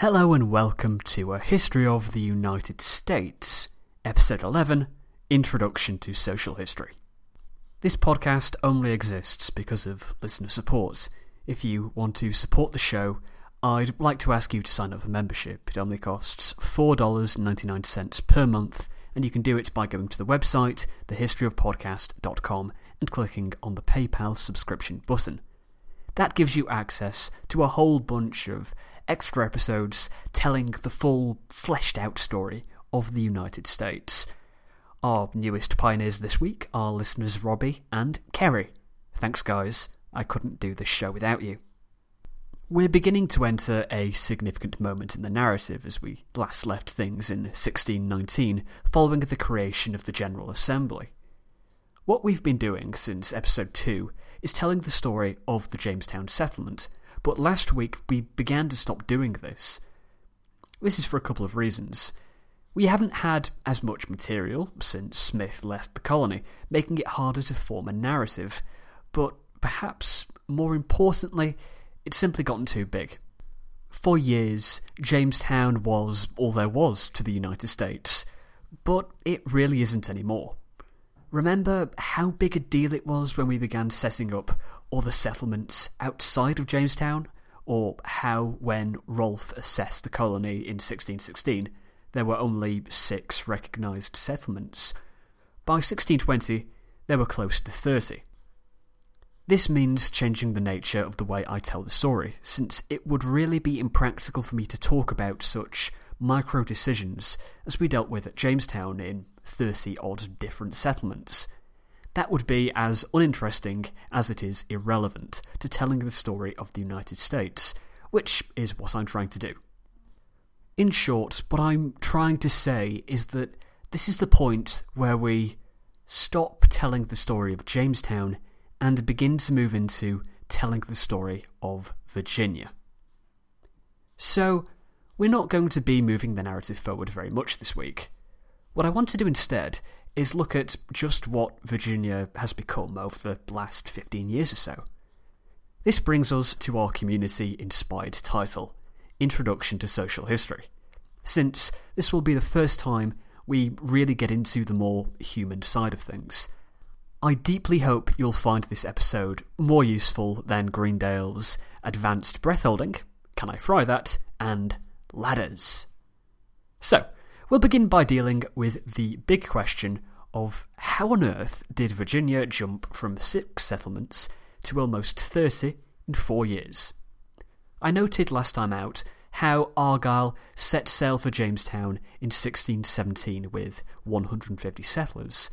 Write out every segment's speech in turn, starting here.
Hello and welcome to A History of the United States, Episode 11 Introduction to Social History. This podcast only exists because of listener support. If you want to support the show, I'd like to ask you to sign up for membership. It only costs $4.99 per month, and you can do it by going to the website, thehistoryofpodcast.com, and clicking on the PayPal subscription button. That gives you access to a whole bunch of extra episodes telling the full, fleshed out story of the United States. Our newest pioneers this week are listeners Robbie and Kerry. Thanks, guys. I couldn't do this show without you. We're beginning to enter a significant moment in the narrative as we last left things in 1619 following the creation of the General Assembly. What we've been doing since episode 2 is telling the story of the Jamestown settlement, but last week we began to stop doing this. This is for a couple of reasons. We haven't had as much material since Smith left the colony, making it harder to form a narrative, but perhaps more importantly, it's simply gotten too big. For years, Jamestown was all there was to the United States, but it really isn't anymore. Remember how big a deal it was when we began setting up other settlements outside of Jamestown? Or how, when Rolfe assessed the colony in 1616, there were only six recognised settlements. By 1620, there were close to 30. This means changing the nature of the way I tell the story, since it would really be impractical for me to talk about such micro decisions as we dealt with at Jamestown in 30 odd different settlements. That would be as uninteresting as it is irrelevant to telling the story of the United States, which is what I'm trying to do. In short, what I'm trying to say is that this is the point where we stop telling the story of Jamestown and begin to move into telling the story of Virginia. So, we're not going to be moving the narrative forward very much this week. What I want to do instead is look at just what Virginia has become over the last 15 years or so. This brings us to our community inspired title Introduction to Social History, since this will be the first time we really get into the more human side of things. I deeply hope you'll find this episode more useful than Greendale's Advanced Breathholding, Can I Fry That? and Ladders. So, We'll begin by dealing with the big question of how on earth did Virginia jump from six settlements to almost 30 in four years? I noted last time out how Argall set sail for Jamestown in 1617 with 150 settlers.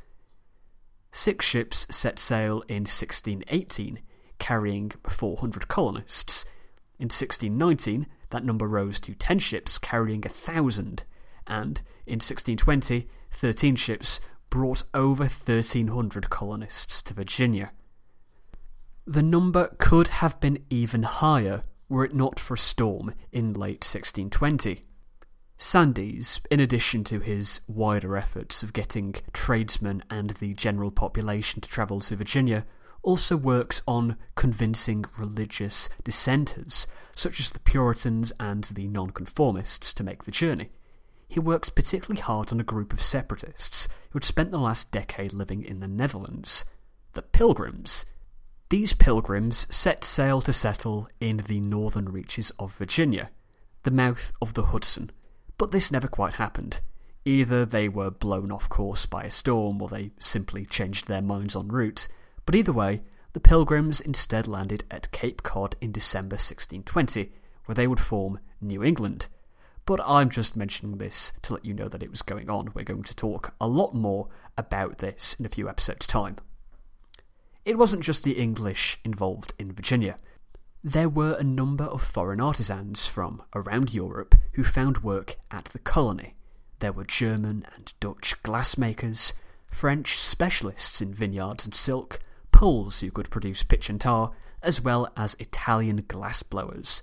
Six ships set sail in 1618, carrying 400 colonists. In 1619, that number rose to 10 ships carrying a thousand and in 1620, 13 ships brought over 1,300 colonists to Virginia. The number could have been even higher were it not for a storm in late 1620. Sandys, in addition to his wider efforts of getting tradesmen and the general population to travel to Virginia, also works on convincing religious dissenters, such as the Puritans and the Nonconformists, to make the journey he works particularly hard on a group of separatists who had spent the last decade living in the Netherlands, the Pilgrims. These pilgrims set sail to settle in the northern reaches of Virginia, the mouth of the Hudson, but this never quite happened. Either they were blown off course by a storm or they simply changed their minds en route, but either way, the Pilgrims instead landed at Cape Cod in December 1620, where they would form New England, but I'm just mentioning this to let you know that it was going on. We're going to talk a lot more about this in a few episodes' time. It wasn't just the English involved in Virginia. There were a number of foreign artisans from around Europe who found work at the colony. There were German and Dutch glassmakers, French specialists in vineyards and silk, Poles who could produce pitch and tar, as well as Italian glassblowers.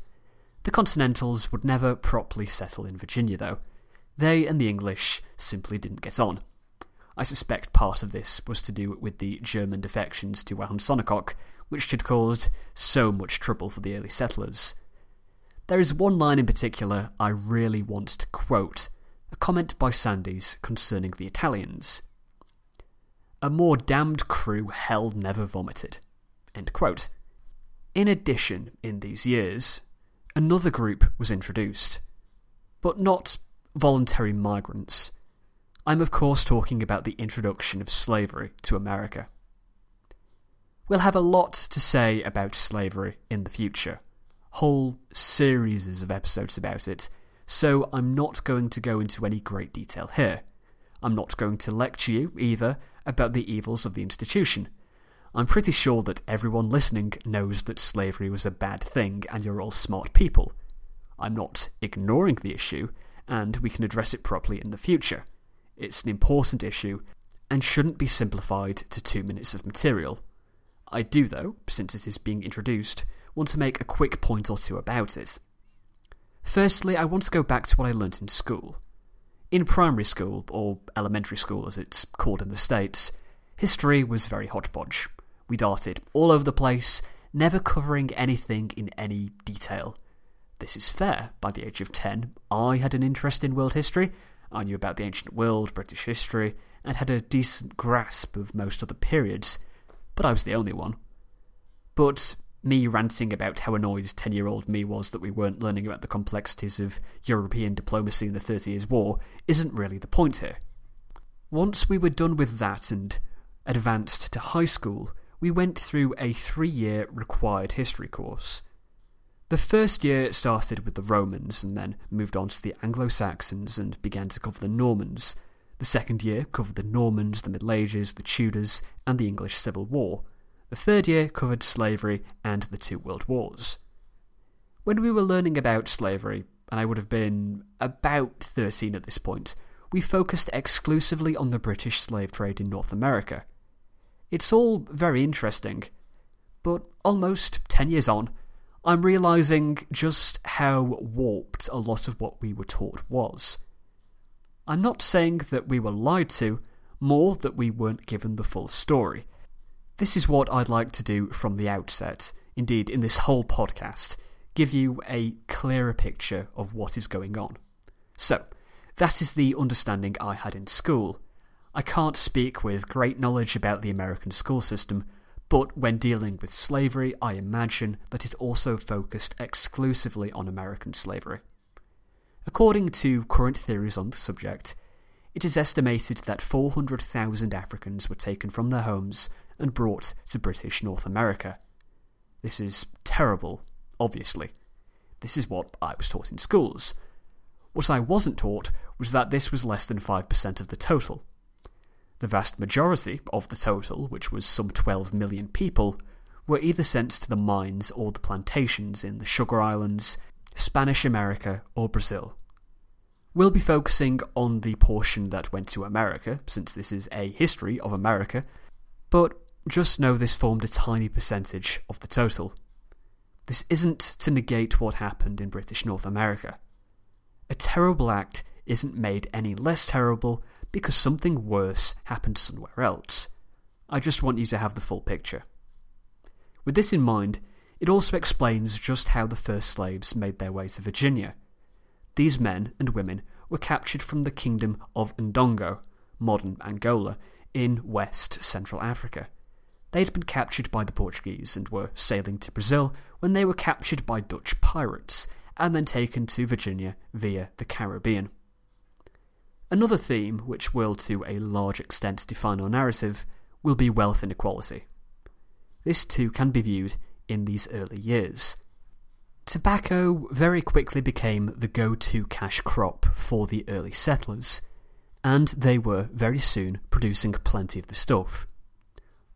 The Continentals would never properly settle in Virginia, though. They and the English simply didn't get on. I suspect part of this was to do with the German defections to Wahunsonacock, which had caused so much trouble for the early settlers. there is one line in particular I really want to quote a comment by Sandys concerning the Italians. A more damned crew hell never vomited. In addition, in these years, another group was introduced, but not voluntary migrants. I'm of course talking about the introduction of slavery to America. We'll have a lot to say about slavery in the future, whole series of episodes about it, so I'm not going to go into any great detail here. I'm not going to lecture you, either, about the evils of the institution. I'm pretty sure that everyone listening knows that slavery was a bad thing and you're all smart people. I'm not ignoring the issue, and we can address it properly in the future. It's an important issue and shouldn't be simplified to two minutes of material. I do, though, since it is being introduced, want to make a quick point or two about it. Firstly, I want to go back to what I learnt in school. In primary school, or elementary school as it's called in the States, history was very hodgepodge. We darted all over the place, never covering anything in any detail. This is fair. By the age of 10, I had an interest in world history. I knew about the ancient world, British history, and had a decent grasp of most other periods, but I was the only one. But me ranting about how annoyed 10 year old me was that we weren't learning about the complexities of European diplomacy in the Thirty Years' War isn't really the point here. Once we were done with that and advanced to high school, we went through a three year required history course. The first year started with the Romans and then moved on to the Anglo Saxons and began to cover the Normans. The second year covered the Normans, the Middle Ages, the Tudors, and the English Civil War. The third year covered slavery and the two world wars. When we were learning about slavery, and I would have been about 13 at this point, we focused exclusively on the British slave trade in North America. It's all very interesting, but almost 10 years on, I'm realising just how warped a lot of what we were taught was. I'm not saying that we were lied to, more that we weren't given the full story. This is what I'd like to do from the outset, indeed, in this whole podcast, give you a clearer picture of what is going on. So, that is the understanding I had in school. I can't speak with great knowledge about the American school system, but when dealing with slavery, I imagine that it also focused exclusively on American slavery. According to current theories on the subject, it is estimated that 400,000 Africans were taken from their homes and brought to British North America. This is terrible, obviously. This is what I was taught in schools. What I wasn't taught was that this was less than 5% of the total. The vast majority of the total, which was some 12 million people, were either sent to the mines or the plantations in the Sugar Islands, Spanish America, or Brazil. We'll be focusing on the portion that went to America, since this is a history of America, but just know this formed a tiny percentage of the total. This isn't to negate what happened in British North America. A terrible act isn't made any less terrible because something worse happened somewhere else. I just want you to have the full picture. With this in mind, it also explains just how the first slaves made their way to Virginia. These men and women were captured from the kingdom of Ndongo, modern Angola, in West Central Africa. They had been captured by the Portuguese and were sailing to Brazil when they were captured by Dutch pirates and then taken to Virginia via the Caribbean. Another theme, which will to a large extent define our narrative, will be wealth inequality. This too can be viewed in these early years. Tobacco very quickly became the go to cash crop for the early settlers, and they were very soon producing plenty of the stuff.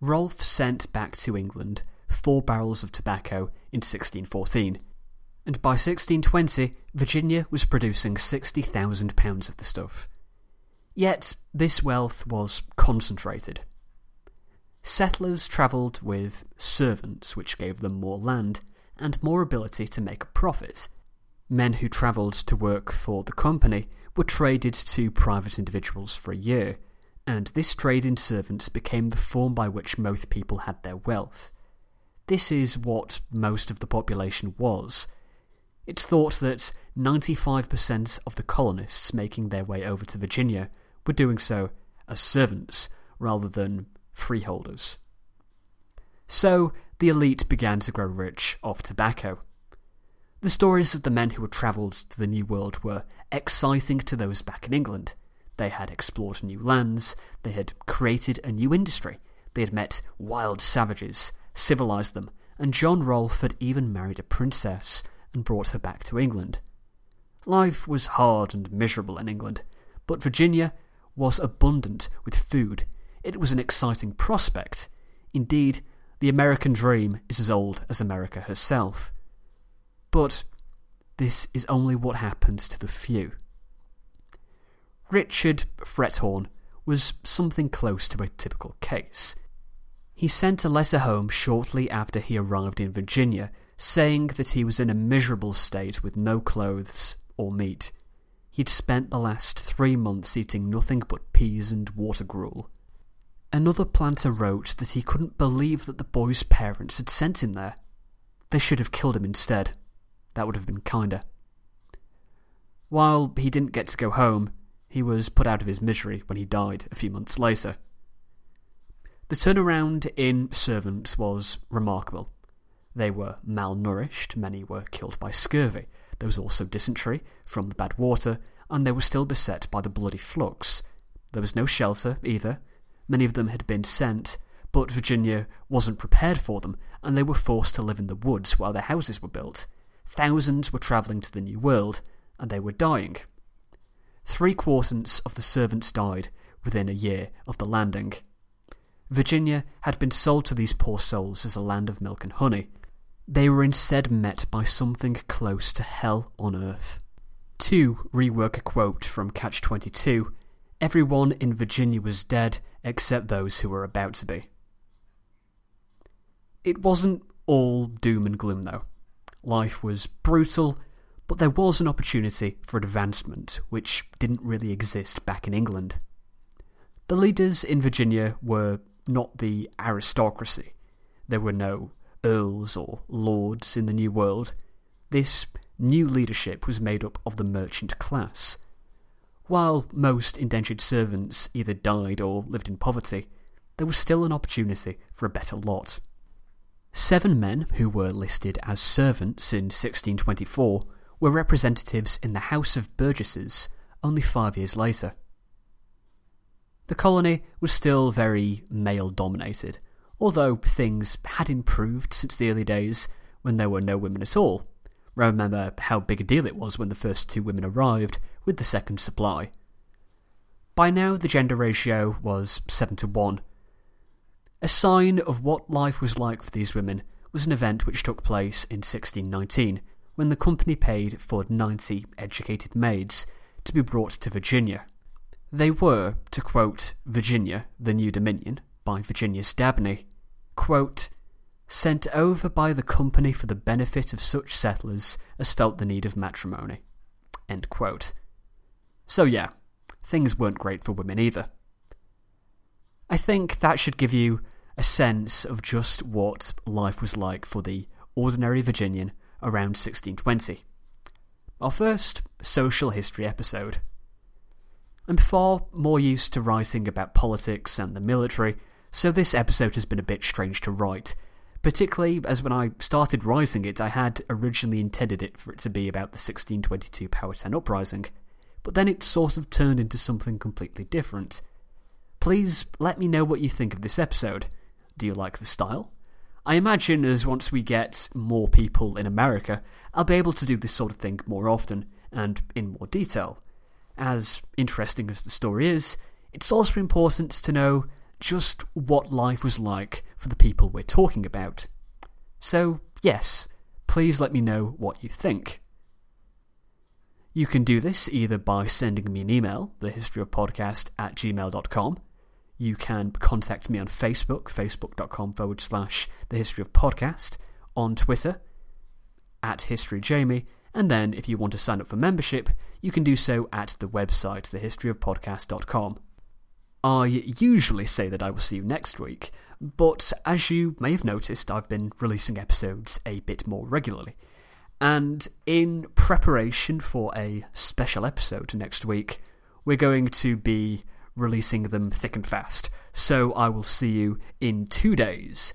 Rolfe sent back to England four barrels of tobacco in 1614, and by 1620 Virginia was producing 60,000 pounds of the stuff. Yet this wealth was concentrated. Settlers travelled with servants, which gave them more land and more ability to make a profit. Men who travelled to work for the company were traded to private individuals for a year, and this trade in servants became the form by which most people had their wealth. This is what most of the population was. It's thought that 95% of the colonists making their way over to Virginia were doing so as servants rather than freeholders. So the elite began to grow rich off tobacco. The stories of the men who had travelled to the New World were exciting to those back in England. They had explored new lands, they had created a new industry, they had met wild savages, civilised them, and John Rolfe had even married a princess and brought her back to England. Life was hard and miserable in England, but Virginia was abundant with food. It was an exciting prospect. Indeed, the American dream is as old as America herself. But this is only what happens to the few. Richard Frethorne was something close to a typical case. He sent a letter home shortly after he arrived in Virginia, saying that he was in a miserable state with no clothes or meat. He'd spent the last three months eating nothing but peas and water gruel. Another planter wrote that he couldn't believe that the boy's parents had sent him there. They should have killed him instead. That would have been kinder. While he didn't get to go home, he was put out of his misery when he died a few months later. The turnaround in servants was remarkable. They were malnourished, many were killed by scurvy, there was also dysentery from the bad water, and they were still beset by the bloody flux. There was no shelter either. Many of them had been sent, but Virginia wasn't prepared for them, and they were forced to live in the woods while their houses were built. Thousands were travelling to the New World, and they were dying. Three quarters of the servants died within a year of the landing. Virginia had been sold to these poor souls as a land of milk and honey. They were instead met by something close to hell on earth. To rework a quote from Catch 22, everyone in Virginia was dead except those who were about to be. It wasn't all doom and gloom, though. Life was brutal, but there was an opportunity for advancement which didn't really exist back in England. The leaders in Virginia were not the aristocracy. There were no earls or lords in the New World. This new leadership was made up of the merchant class. While most indentured servants either died or lived in poverty, there was still an opportunity for a better lot. Seven men who were listed as servants in 1624 were representatives in the House of Burgesses only five years later. The colony was still very male dominated, although things had improved since the early days when there were no women at all. Remember how big a deal it was when the first two women arrived with the second supply. By now, the gender ratio was 7 to 1, a sign of what life was like for these women was an event which took place in 1619 when the company paid for 90 educated maids to be brought to Virginia. They were, to quote Virginia, the New Dominion, by Virginius Dabney, quote, sent over by the company for the benefit of such settlers as felt the need of matrimony. So yeah, things weren't great for women either. I think that should give you a sense of just what life was like for the ordinary Virginian around 1620. Our first social history episode. I'm far more used to writing about politics and the military, so this episode has been a bit strange to write, particularly as when I started writing it, I had originally intended it for it to be about the 1622 Powhatan Uprising, but then it sort of turned into something completely different. Please let me know what you think of this episode. Do you like the style? I imagine as once we get more people in America, I'll be able to do this sort of thing more often and in more detail. As interesting as the story is, it's also important to know just what life was like for the people we're talking about. So, yes, please let me know what you think. You can do this either by sending me an email, thehistoryofpodcast at gmail.com, you can contact me on Facebook, facebook.com forward slash the history of podcast, on Twitter, at History Jamie, and then if you want to sign up for membership, you can do so at the website, thehistoryofpodcast.com. I usually say that I will see you next week, but as you may have noticed, I've been releasing episodes a bit more regularly. And in preparation for a special episode next week, we're going to be releasing them thick and fast. So I will see you in two days.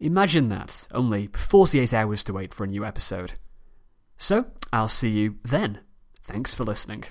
Imagine that, only 48 hours to wait for a new episode. So, I'll see you then. Thanks for listening.